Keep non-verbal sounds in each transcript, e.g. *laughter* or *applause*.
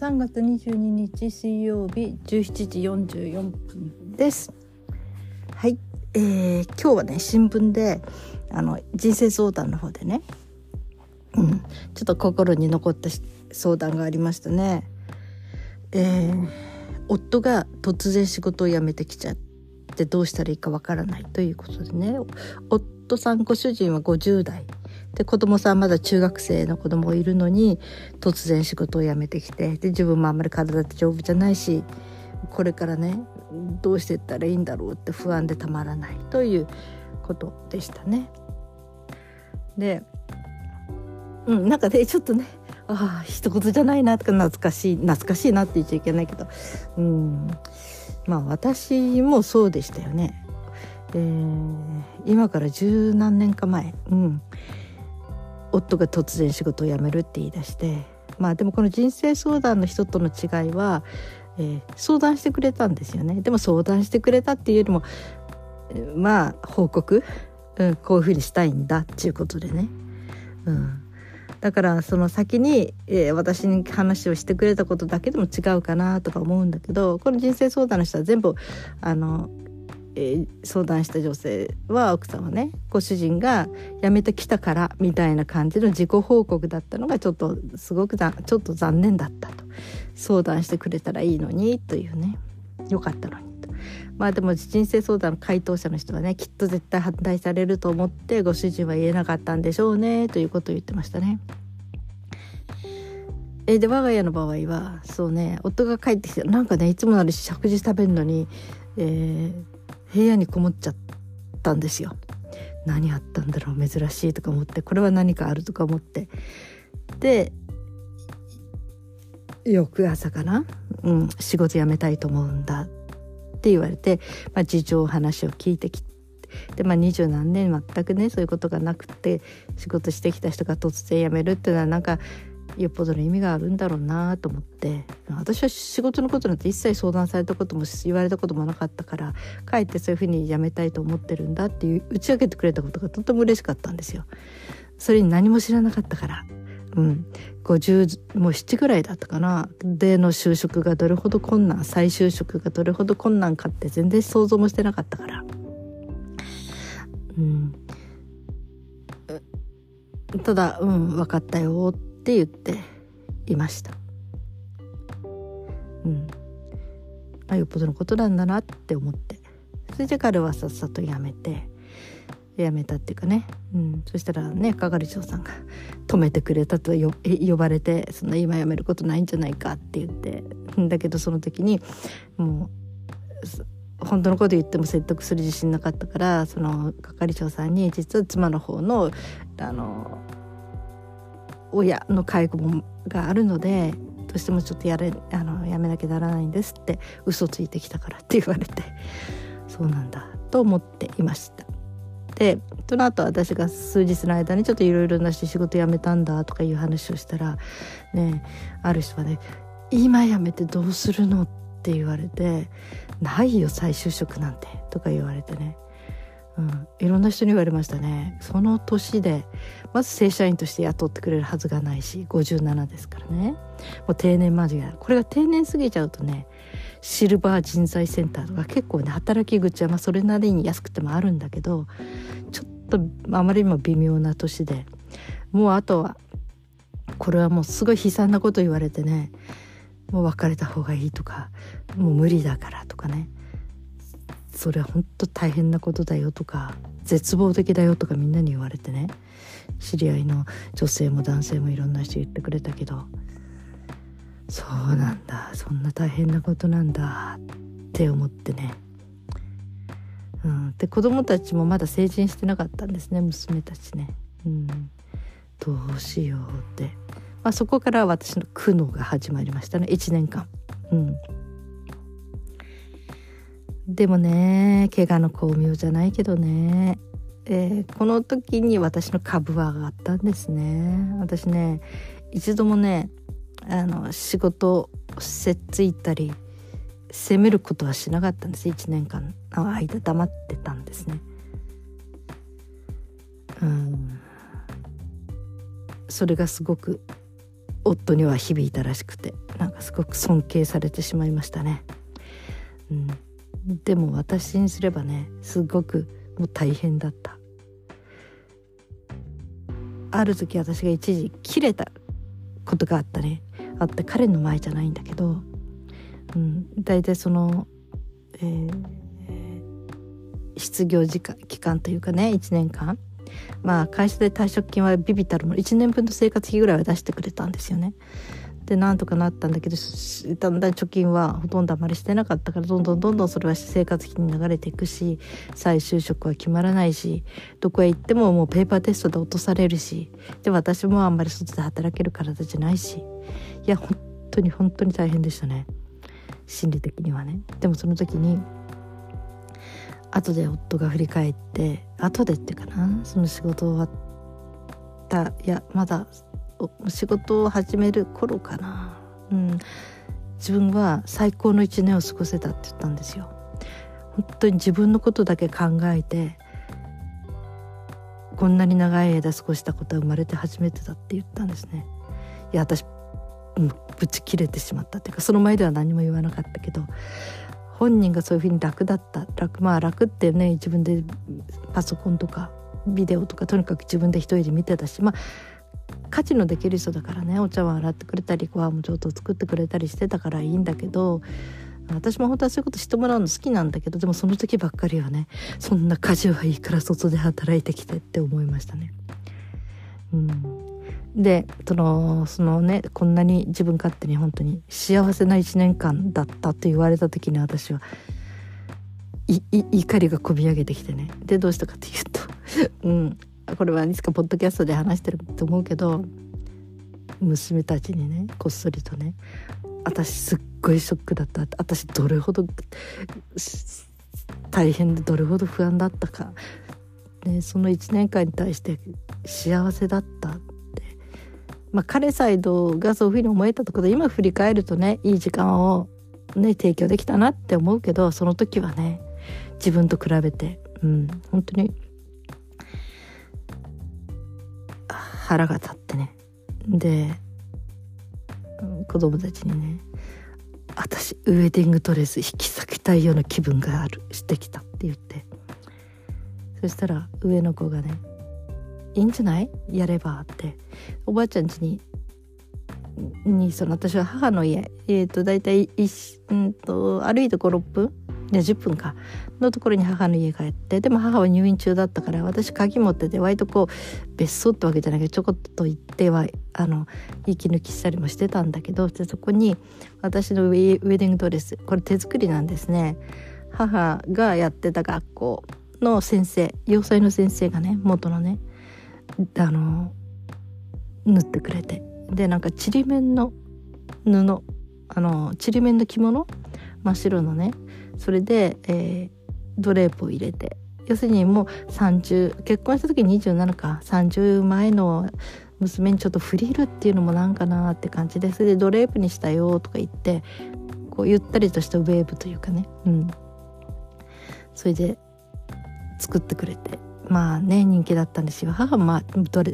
3月22日水曜日17時44分です。はい。えー、今日はね新聞であの人生相談の方でね。うん。ちょっと心に残った相談がありましたね。えー、夫が突然仕事を辞めてきちゃってどうしたらいいかわからないということでね。夫さんご主人は50代。で子供さんまだ中学生の子供いるのに突然仕事を辞めてきてで自分もあんまり体って丈夫じゃないしこれからねどうしていったらいいんだろうって不安でたまらないということでしたね。で、うん、なんかねちょっとねああ一言じゃないなとか懐かしい懐かしいなって言っちゃいけないけど、うん、まあ私もそうでしたよね。えー、今から十何年か前、うん、夫が突然仕事を辞めるって言い出してまあでもこの人生相談の人との違いは、えー、相談してくれたんですよね。でも相談してくれたっていうよりもまあ報告、うん、こういうふうにしたいんだっていうことでね、うん、だからその先に、えー、私に話をしてくれたことだけでも違うかなとか思うんだけどこの人生相談の人は全部あのえー、相談した女性は奥さんはねご主人が辞めてきたからみたいな感じの自己報告だったのがちょっとすごくちょっと残念だったと相談してくれたらいいのにというねよかったのにとまあでも人生相談の回答者の人はねきっと絶対反対されると思ってご主人は言えなかったんでしょうねということを言ってましたね。えで我が家の場合はそうね夫が帰ってきてなんかねいつもなら食事食べるのに、えー、部屋にこもっちゃったんですよ。何あったんだろう珍しいとか思ってこれは何かあるとか思ってで翌朝かな、うん、仕事辞めたいと思うんだって言われて、まあ、事情話を聞いてきて。でまあ二十何年全くねそういうことがなくて仕事してきた人が突然辞めるっていうのはなんかよっぽどの意味があるんだろうなと思って。私は仕事のことなんて一切相談されたことも言われたこともなかったからかえってそういうふうに辞めたいと思ってるんだっていう打ち明けてくれたことがとても嬉しかったんですよ。それに何も知らなかったから。うん、50もう7ぐらいだったかな。での就職がどれほど困難再就職がどれほど困難かって全然想像もしてなかったから、うん、ただ「うん分かったよ」ってって言っていました。うん、あよっぽどのことなんだなって思って。それで彼はさっさと辞めて辞めたっていうかね、うん、そしたらね係長さんが止めてくれたと呼ばれてそんな今辞めることないんじゃないかって言って。だけどその時にもう本当のこと言っても説得する自信なかったからその係長さんに実は妻の方のあの親の介護もがあるのでどうしてもちょっとやれあのやめなきゃならないんですって嘘ついてきたからって言われてそうなんだと思っていました。でその後私が数日の間にちょっといろいろなし仕事辞めたんだとかいう話をしたらねある人はね「今辞めてどうするの?」って言われて「ないよ再就職なんて」とか言われてねうん、いろんな人に言われましたね。その年でまず正社員として雇ってくれるはずがないし57ですからね。もう定年間近いこれが定年過ぎちゃうとねシルバー人材センターとか結構ね働き口はまあそれなりに安くてもあるんだけどちょっとあまりにも微妙な年でもうあとはこれはもうすごい悲惨なこと言われてねもう別れた方がいいとかもう無理だからとかね。それは本当大変なことだよとか絶望的だよとかみんなに言われてね。知り合いの女性も男性もいろんな人言ってくれたけどそうなんだそんな大変なことなんだって思ってね、うん、で子供たちもまだ成人してなかったんですね娘たちね、うん、どうしようって、まあ、そこから私の苦悩が始まりましたね1年間。うん。でもね怪我の巧妙じゃないけどね、えー、この時に私の株は上がったんですね。私ね一度もねあの仕事せっついたり責めることはしなかったんです。1年間の間黙ってたんですね。うん。それがすごく夫には響いたらしくてなんかすごく尊敬されてしまいましたね。でも私にすればねすごくもう大変だった。ある時私が一時切れたことがあったねあって彼の前じゃないんだけど、うん、大体その、えー、失業時間期間というかね1年間まあ会社で退職金はビビたるもの1年分の生活費ぐらいは出してくれたんですよね。でなんとかなったんだけどだんだん貯金はほとんどあまりしてなかったからどんどんどんどんそれは生活費に流れていくし再就職は決まらないしどこへ行ってももうペーパーテストで落とされるしで私もあんまり外で働ける体じゃないしいや本当に本当に大変でしたね心理的にはね。でもその時に後で夫が振り返って後でっていうかなその仕事終わったいやまだ仕事を始める頃かな、うん、自分は最高の一年を過ごせたって言ったんですよ。本当に自分のことだけ考えてこんなに長い間過ごしたことは生まれて初めてだって言ったんですね。いや私ぶち切れてしまったっていうかその前では何も言わなかったけど本人がそういうふうに楽だった楽まあ楽ってね自分でパソコンとかビデオとかとにかく自分で一人で見てたしまあ家事のできる人だからねお茶碗洗ってくれたりご飯もちょっと作ってくれたりしてたからいいんだけど私も本当はそういうことしてもらうの好きなんだけどでもその時ばっかりはねそんな家事はいいから外で働いてきてって思いましたね。うん、でそのそのねこんなに自分勝手に本当に幸せな1年間だったと言われた時に私は怒りがこみ上げてきてね。でどうしたかというと *laughs* うん。これはいつかポッドキャストで話してると思うけど娘たちにねこっそりとね私すっごいショックだった。私どれほど大変でどれほど不安だったか、ね、その1年間に対して幸せだったって、まあ、彼サイドがそういうふうに思えたところで今振り返るとねいい時間を、ね、提供できたなって思うけどその時はね自分と比べて、うん、本当に腹が立ってね。で子供たちにね私ウェディングドレス引き裂きたいような気分があるしてきたって言って。そしたら上の子がね「いいんじゃない？やれば」って。おばあちゃん家ににその私は母の家えっ、ー、と大体うんと歩いて56分で10分か。のところに母の家があって。でも母は入院中だったから私鍵持ってて割とこう別荘ってわけじゃないけどちょこっと行ってはあの息抜きしたりもしてたんだけどでそこに私のウェディングドレスこれ手作りなんですね。母がやってた学校の先生洋裁の先生がね元のねあの縫ってくれて。でなんかちりめんの布あのちりめんの着物真っ白のね。それで、えー、ドレープを入れて。要するにもう30結婚した時27か。30前の娘にちょっとフリルっていうのもなんかなって感じで。それでドレープにしたよとか言ってこうゆったりとしたウェーブというかね。うん。それで作ってくれて。まあね人気だったんですよ。母もまあ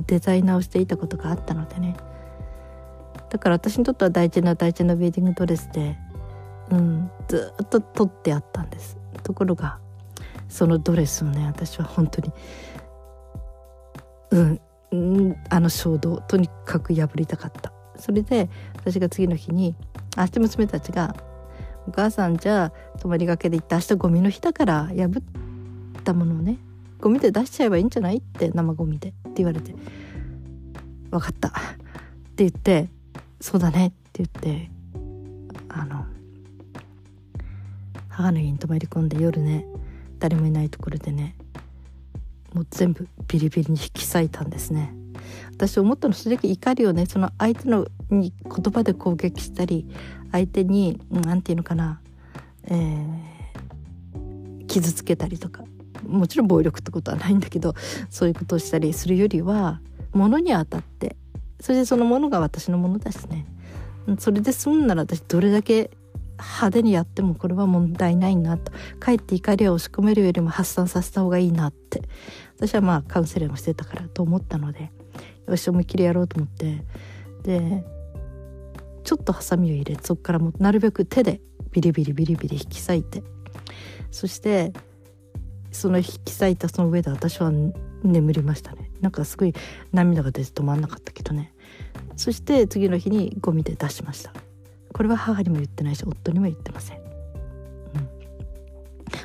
デザイナーをしていたことがあったのでね。だから私にとっては大事な大事なウェディングドレスでうん、ずっと取ってあったんです。ところがそのドレスをね私は本当にうんあの衝動とにかく破りたかった。それで私が次の日に明日娘たちが「お母さんじゃあ泊まりがけで行って明日ゴミの日だから破ったものをねゴミで出しちゃえばいいんじゃない?」って生ゴミでって言われて「分かった」って言って「そうだね」って言ってあの母の家に泊まり込んで夜ね誰もいないところでねもう全部ビリビリに引き裂いたんですね。私思ったのそれだけ怒りをねその相手のに言葉で攻撃したり相手に何て言うのかな、えー、傷つけたりとかもちろん暴力ってことはないんだけどそういうことをしたりするよりは物に当たってそれでそのものが私のものだしね。それで済むなら私どれだけ派手にやってもこれは問題ないなと。かえって怒りを押し込めるよりも発散させた方がいいなって。私はまあカウンセラーもしてたからと思ったのでよし思いっきりやろうと思って。でちょっとハサミを入れてそこからもなるべく手でビリビリビリビリ引き裂いて。そしてその引き裂いたその上で私は眠りましたね。なんかすごい涙が出て止まんなかったけどね。そして次の日にゴミで出しました。これは母にも言ってないし夫にも言ってません、うん、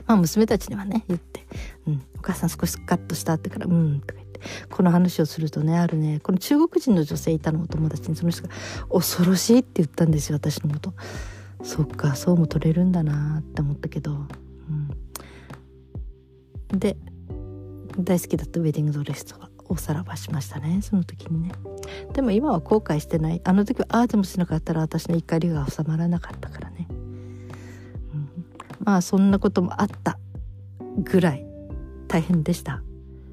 まあ娘たちにはね言って「うん、お母さん少しスカッとした」ってから「うん」とか言って。この話をするとねあるね。この中国人の女性いたのお友達にその人が「恐ろしい」って言ったんですよ私のこと。そっかそうも取れるんだなって思ったけど、うん、で大好きだったウェディングドレスとかおさらばしましたねその時にね。でも今は後悔してない。あの時はああでもしなかったら私の怒りが収まらなかったからね、うん、まあそんなこともあったぐらい大変でした。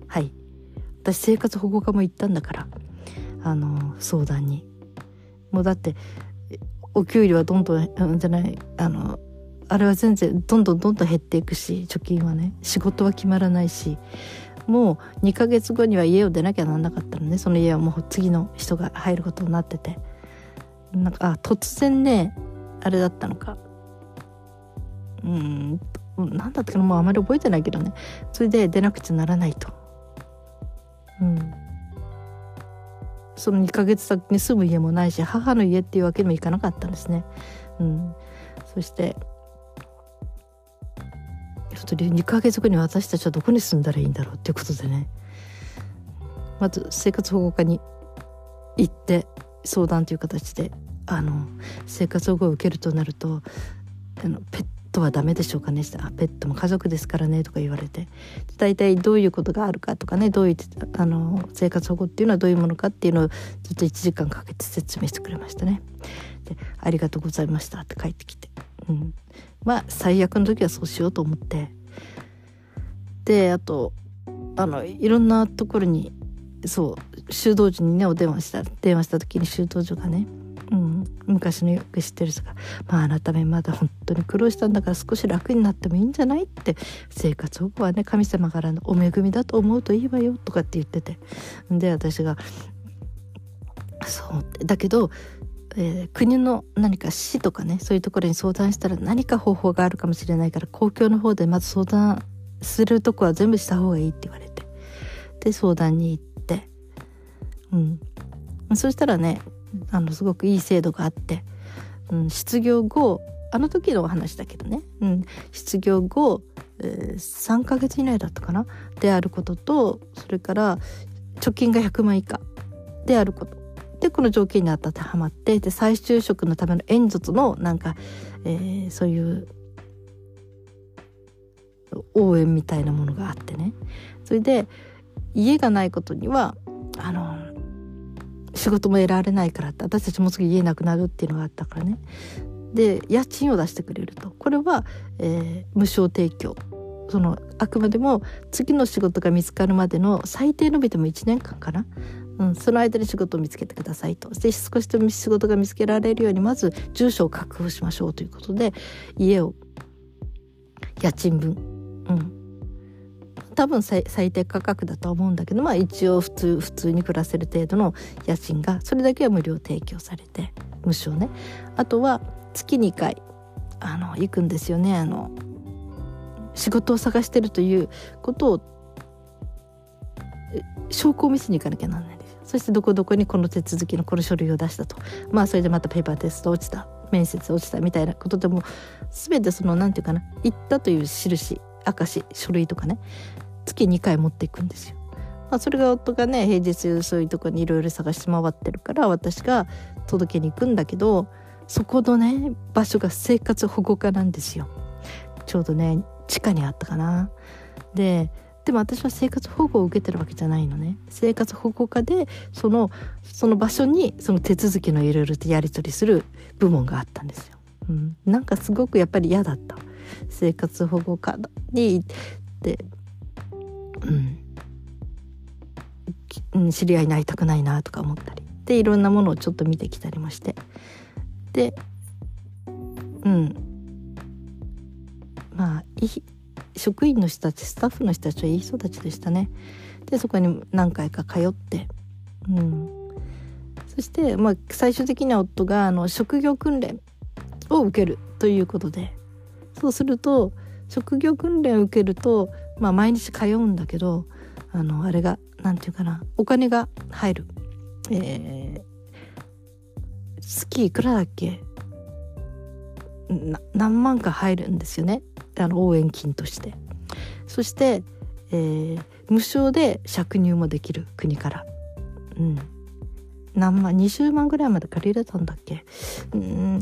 はい。私生活保護課も行ったんだからあの相談に。もうだってお給料はどんどんじゃないあのあれは全然どんどんどんどん減っていくし貯金はね仕事は決まらないしもう2ヶ月後には家を出なきゃなんなかったのね。その家はもう次の人が入ることになってて。なんかあ突然ねあれだったのか。うん何だったかな。もうあまり覚えてないけどね。それで出なくちゃならないと。うん。その2ヶ月先に住む家もないし母の家っていうわけにもいかなかったんですね。うん、そしてちょっと2ヶ月後に私たちはどこに住んだらいいんだろうっていうことでね。まず生活保護課に行って相談という形であの生活保護を受けるとなるとあのペットはダメでしょうかね。あペットも家族ですからねとか言われて。大体どういうことがあるかとかねどういうあの生活保護っていうのはどういうものかっていうのをずっと1時間かけて説明してくれましたね。で「ありがとうございました」って帰ってきて、うん、まあ最悪の時はそうしようと思ってであとあのいろんなところにそう修道時にねお電話した電話した時に修道所がね、うん、昔のよく知ってる人が「まああなためまだ本当に苦労したんだから少し楽になってもいいんじゃない?」って生活保護はね神様からのお恵みだと思うといいわよとかって言っててで私が「そう」だけどえー、国の何か市とかねそういうところに相談したら何か方法があるかもしれないから公共の方でまず相談するとこは全部した方がいいって言われて。で相談に行って。うん。そしたらねあのすごくいい制度があって、うん、失業後あの時のお話だけどね、うん、失業後、えー、3ヶ月以内だったかな？であることとそれから貯金が100万以下であること。でこの条件に当てはまってで再就職のための援助のなんか、えー、そういう応援みたいなものがあってね。それで家がないことにはあの仕事も得られないからって私たちもうすぐ家なくなるっていうのがあったからね。で家賃を出してくれると。これは、えー、無償提供。そのあくまでも次の仕事が見つかるまでの最低伸びても1年間かな。うん、その間に仕事を見つけてくださいと。で少しでも仕事が見つけられるようにまず住所を確保しましょうということで家を家賃分、うん、多分最低価格だとは思うんだけどまあ一応普通普通に暮らせる程度の家賃がそれだけは無料提供されて無償ね。あとは月2回あの行くんですよね。あの仕事を探してるということを証拠を見せに行かなきゃなんない。そしてどこどこにこの手続きのこの書類を出したとまあそれでまたペーパーテスト落ちた面接落ちたみたいなことでも全てその何て言うかな行ったという印証書類とかね月2回持っていくんですよ。まあ、それが夫がね平日そういうとこにいろいろ探し回ってるから私が届けに行くんだけどそこのね場所が生活保護課なんですよ。ちょうどね地下にあったかな。ででも私は生活保護を受けてるわけじゃないのね。生活保護課でそのその場所にその手続きのいろいろとやり取りする部門があったんですよ、うん、なんかすごくやっぱり嫌だった。生活保護課に行ってうん、知り合いに会いたくないなとか思ったり。でいろんなものをちょっと見てきたりもして。でうん。まあいい職員の人たちスタッフの人たちはいい人たちでしたね。でそこに何回か通って。うん。そして、まあ、最終的には夫があの職業訓練を受けるということで。そうすると職業訓練を受けると、まあ、毎日通うんだけどあのあれが何て言うかなお金が入る、えー、月いくらだっけ？何万か入るんですよね。あの応援金として。そして、えー、無償で借入もできる国から。うん。何万20万ぐらいまで借りれたんだっけ。うん。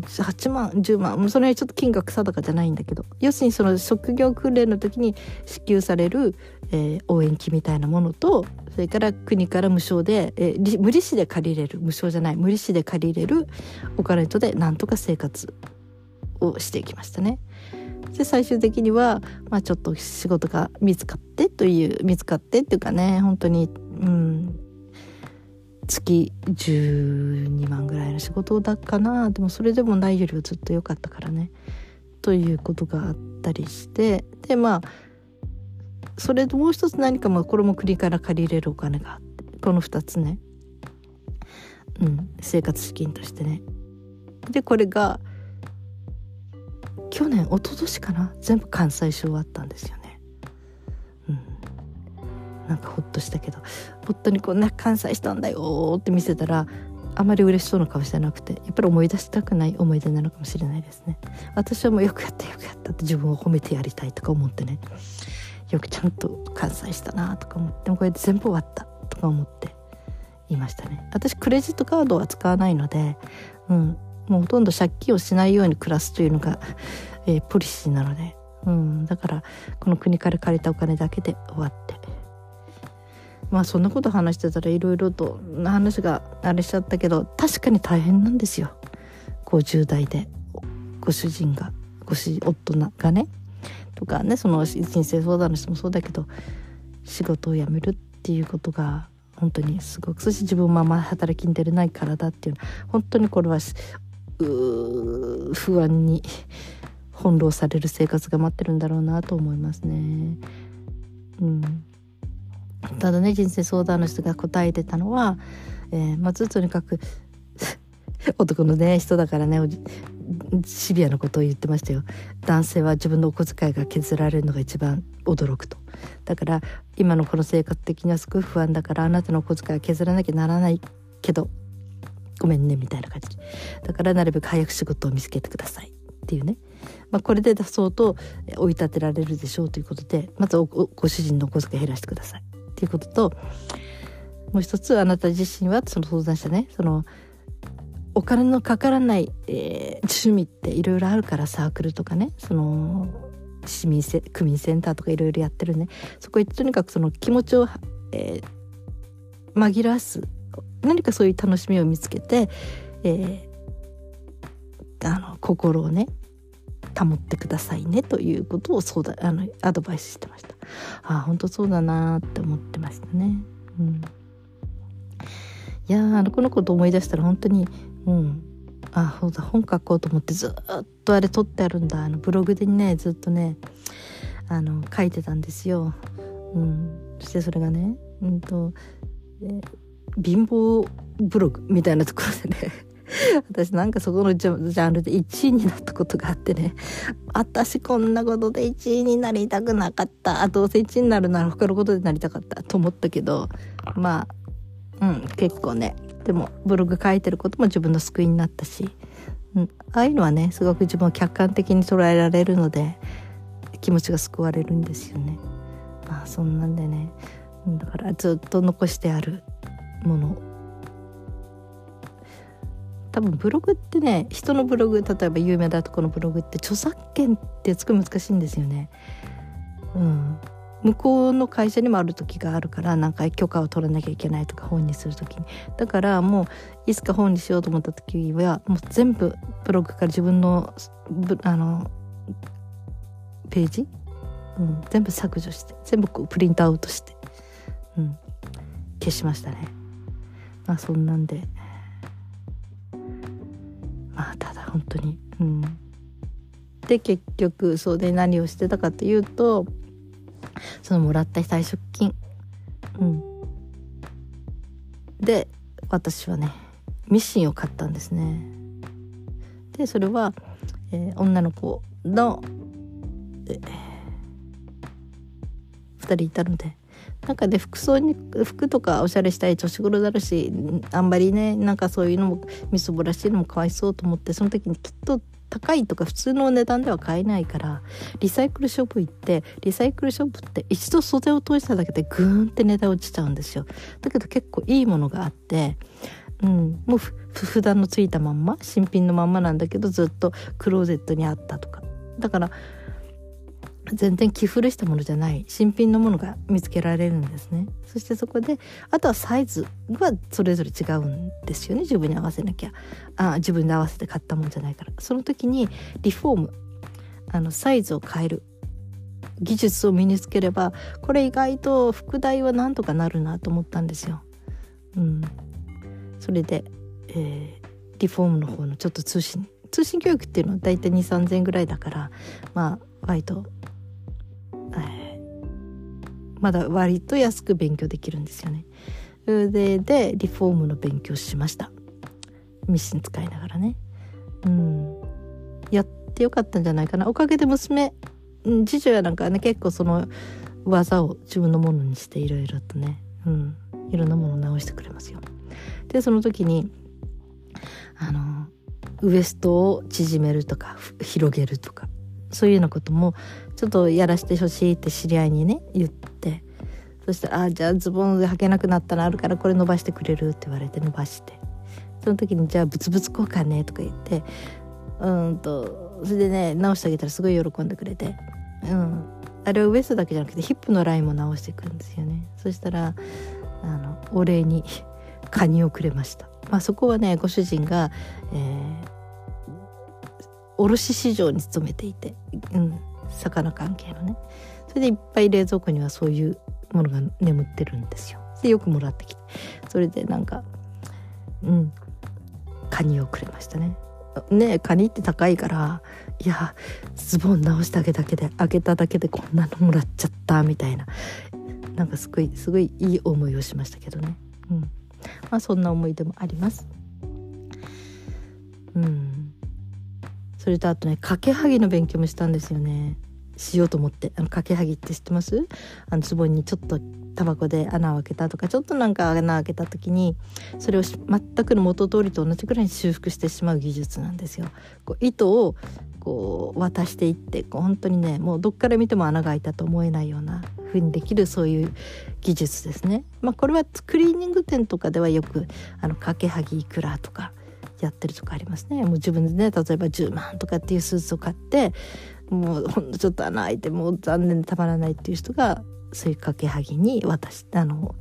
8万10万。それはちょっと金額定かじゃないんだけど。要するにその職業訓練の時に支給される、えー、応援金みたいなものとそれから国から無償で、えー、無利子で借りれる。無償じゃない。無利子で借りれるお金とでなんとか生活。をしていきましたね。で最終的には、まあ、ちょっと仕事が見つかってという見つかってっていうかね本当にうん月12万ぐらいの仕事だかな。でもそれでもないよりはずっと良かったからね。ということがあったりしてでまあそれともう一つ何かもこれも国から借りれるお金があってこの2つね。うん生活資金としてね。でこれが去年一昨年かな？全部関西し終わったんですよね。うん。なんかほっとしたけど。夫にこうね関西したんだよって見せたらあまり嬉しそうな顔してなくてやっぱり思い出したくない思い出なのかもしれないですね。私はもうよくやったよくやった。って自分を褒めてやりたいとか思ってね。よくちゃんと完済したなとか思ってもこれ全部終わったとか思っていましたね。私クレジットカードは使わないので、うん、もうほとんど借金をしないように暮らすというのが、えー、ポリシーなので、うん、だからこの国から借りたお金だけで終わって。まあそんなこと話してたらいろいろと話があれしちゃったけど確かに大変なんですよ。50代でご主人がご主夫がねとかねその人生相談の人もそうだけど仕事を辞めるっていうことが本当にすごくそして自分もあんま働きに出れない体っていう本当にこれは不安に翻弄される生活が待ってるんだろうなと思いますね。うん、ただね人生相談の人が答えてたのは、えー、まずとにかく *laughs* 男のね人だからねシビアなことを言ってましたよ。男性は自分のお小遣いが削られるのが一番驚くと。だから今のこの生活的にはすごい不安だからあなたのお小遣いは削らなきゃならないけどごめんねみたいな感じ。だからなるべく早く仕事を見つけてくださいっていうね、まあ、これで出そうと追い立てられるでしょうということでまずご主人のお小遣い減らしてくださいっていうことともう一つあなた自身はその相談者ねそのお金のかからない、えー、趣味っていろいろあるからサークルとかねその市民セ区民センターとかいろいろやってるね。そこ行ってとにかくその気持ちを、えー、紛らわす何かそういう楽しみを見つけて、えー、あの心をね保ってくださいねということを相談あのアドバイスしてました。ああ本当そうだなって思ってましたね。うん。いやあのこのこと思い出したら本当にうん。あそうだ本書こうと思ってずっとあれ撮ってあるんだ。あのブログでねずっとねあの書いてたんですよ。うん、そしてそれがね、うんとえ貧乏ブログみたいなところでね。*laughs* 私なんかそこのジャンルで1位になったことがあってね。私こんなことで1位になりたくなかった。どうせ1位になるなら他のことでなりたかった。と思ったけどまあうん結構ね。でもブログ書いてることも自分の救いになったし、うん、ああいうのはねすごく自分を客観的に捉えられるので気持ちが救われるんですよね。まあそんなんでね。だからずっと残してある。もの。多分ブログってね人のブログ例えば有名だとこのブログって著作権ってすごい難しいんですよね。うん、向こうの会社にもある時があるからなんか許可を取らなきゃいけないとか本にする時に。だからもういつか本にしようと思った時はもう全部ブログから自分のあのページ、うん、全部削除して全部こうプリントアウトして、うん、消しましたね。まあそんなんで。まあただ本当に。うん。で結局そうで何をしてたかというとそのもらった退職金、うん、で私はねミシンを買ったんですね。でそれは、えー、女の子の、えー、2人いたので。なんかね服装に服とかおしゃれしたい年頃だるしあんまりねなんかそういうのもみそぼらしいのもかわいそうと思ってその時にきっと高いとか普通の値段では買えないからリサイクルショップ行ってリサイクルショップって一度袖を通しただけでグーンって値段落ちちゃうんですよ。だけど結構いいものがあってうん、もう札のついたまんま新品のまんまなんだけどずっとクローゼットにあったとか。だから全然着古したものじゃない新品のものが見つけられるんですね。そしてそこであとはサイズはそれぞれ違うんですよね。自分に合わせなきゃ。あ自分で合わせて買ったもんじゃないから。その時にリフォーム。あのサイズを変える。技術を身につければこれ意外と副題はなんとかなるなと思ったんですよ。うん、それで、えー、リフォームの方のちょっと通信。通信教育っていうのは大体2 3 0 0 0円ぐらいだからまあ割と、まだ割と安く勉強できるんですよね。ででリフォームの勉強しましたミシン使いながらね。うんやってよかったんじゃないかなおかげで娘次女やなんかね結構その技を自分のものにしていろいろとね、うん、いろんなものを直してくれますよ。でその時にあのウエストを縮めるとか広げるとかそういうようなこともちょっとやらせてほしいって知り合いにね言っそしたら「あじゃあズボンで履けなくなったのあるからこれ伸ばしてくれる」って言われて伸ばして。その時に「じゃあブツブツ交換ね」とか言ってうんとそれでね直してあげたらすごい喜んでくれて。うん。あれはウエストだけじゃなくてヒップのラインも直していくんですよね。そしたらあのお礼に *laughs* カニをくれました。まあそこはねご主人が、えー、卸市場に勤めていて、うん、魚関係のね。それでいっぱい冷蔵庫にはそういうものが眠ってるんですよ。でよくもらってきて。それでなんかうんカニをくれましたね。ねカニって高いからいやズボン直しただけで開けただけでこんなのもらっちゃったみたいな。なんかすごいすごいいい思いをしましたけどね。うん。まあそんな思い出もあります。うん。それとあとね掛けはぎの勉強もしたんですよね。しようと思ってあの掛けはぎって知ってます？あのズボンにちょっとタバコで穴を開けたとかちょっとなんか穴を開けた時にそれを全くの元通りと同じくらいに修復してしまう技術なんですよ。こう糸をこう渡していってこう本当にねもうどっから見ても穴が開いたと思えないような風にできるそういう技術ですね。まあ、これはクリーニング店とかではよくあの掛けはぎいくらとかやってるとかありますねもう自分でね例えば10万とかっていうスーツを買ってもうほんのちょっと穴開いてもう残念でたまらないっていう人がそういう掛けはぎに渡してあの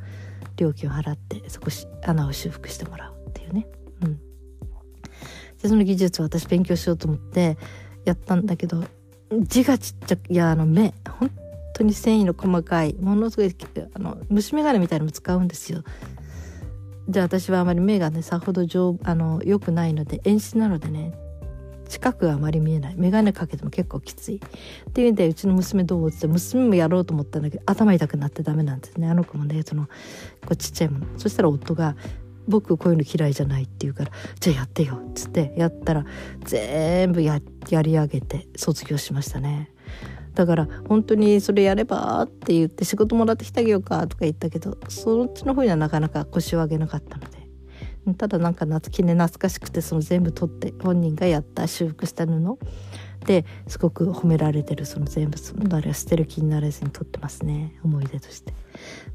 料金を払ってそこし穴を修復してもらうっていうね。うん、でその技術を私勉強しようと思ってやったんだけど字がちっちゃいやあの目本当に繊維の細かいものすごいあの虫眼鏡みたいのも使うんですよ。じゃあ私はあまり目がねさほど丈あの良くないので遠視なのでね近くあまり見えない。眼鏡かけても結構きつい。っていうんでうちの娘どうって娘もやろうと思ったんだけど頭痛くなってダメなんですね。あの子もねそのこうちっちゃいもの。そしたら夫が「僕こういうの嫌いじゃない」って言うから「じゃあやってよ」っつってやったら全部ややり上げて卒業しましたね。だから本当にそれやればって言って仕事もらってきてあげようかとか言ったけどそっちの方にはなかなか腰を上げなかったので。ただなんか夏記念懐かしくてその全部取って本人がやった修復した布。ですごく褒められてるその全部そのあれは捨てる気になれずに撮ってますね。思い出として。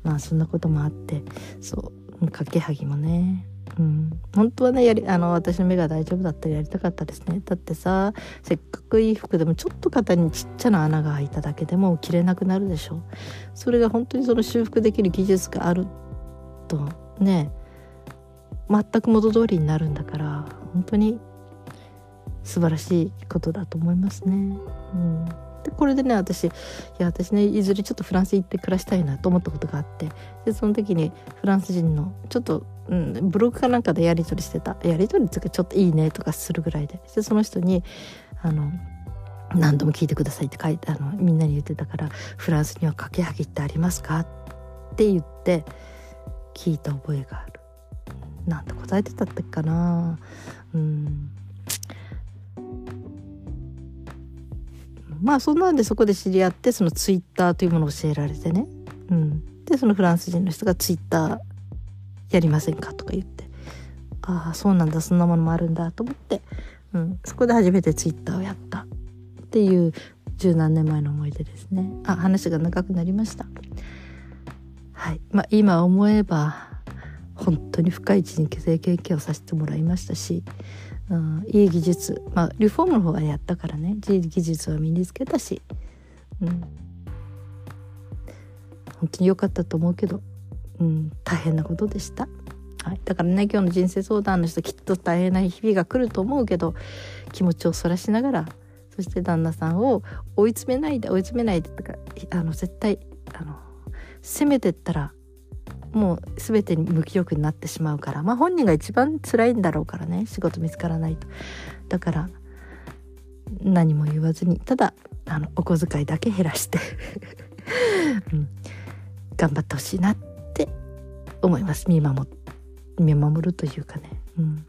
まあそんなこともあって。そう。掛けはぎもね。うん、本当はねやりあの私の目が大丈夫だったらやりたかったですね。だってさせっかくいい服でもちょっと肩にちっちゃな穴が開いただけでも着れなくなるでしょ。それが本当にその修復できる技術があるとね。全く元通りになるんだから本当に素晴らしいことだと思いますね。うんでこれでね私いや私ねいずれちょっとフランス行って暮らしたいなと思ったことがあってでその時にフランス人のちょっと、うん、ブログかなんかでやり取りしてたやり取りっていうかちょっといいねとかするぐらいででその人にあの何度も聞いてくださいって書いてあのみんなに言ってたから「フランスには架けはぎってありますか?」って言って聞いた覚えがある。なんて答えてたってかな。うん。まあそんなんでそこで知り合ってそのツイッターというものを教えられてね、うん、でそのフランス人の人がツイッターやりませんかとか言って。ああそうなんだ。そんなものもあるんだと思って、うん、そこで初めてツイッターをやったっていう十何年前の思い出ですね。あ話が長くなりました。はい。まあ今思えば本当に深い人生経験をさせてもらいましたし、うん、いい技術まあリフォームの方がやったからね技術は身につけたし、うん、本当に良かったと思うけど、うん、大変なことでした。はい、だからね今日の人生相談の人きっと大変な日々が来ると思うけど気持ちをそらしながらそして旦那さんを追い詰めないで追い詰めないでとかあの絶対あの責めてったらもう全てに無気力になってしまうから。まあ本人が一番辛いんだろうからね。仕事見つからないと。だから何も言わずに。ただあのお小遣いだけ減らして。*laughs* うん、頑張ってほしいなって思います。見守見守るというかね、うん、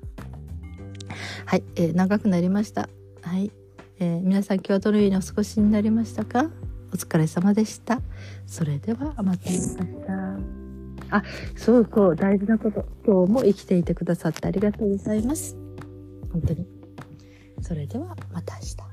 はい、えー、長くなりました。はい、えー、皆さん今日はどのようにお過ごしになりましたか？お疲れ様でした。それではまた。明日あ、そうそう、大事なこと。今日も生きていてくださってありがとうございます。本当に。それでは、また明日。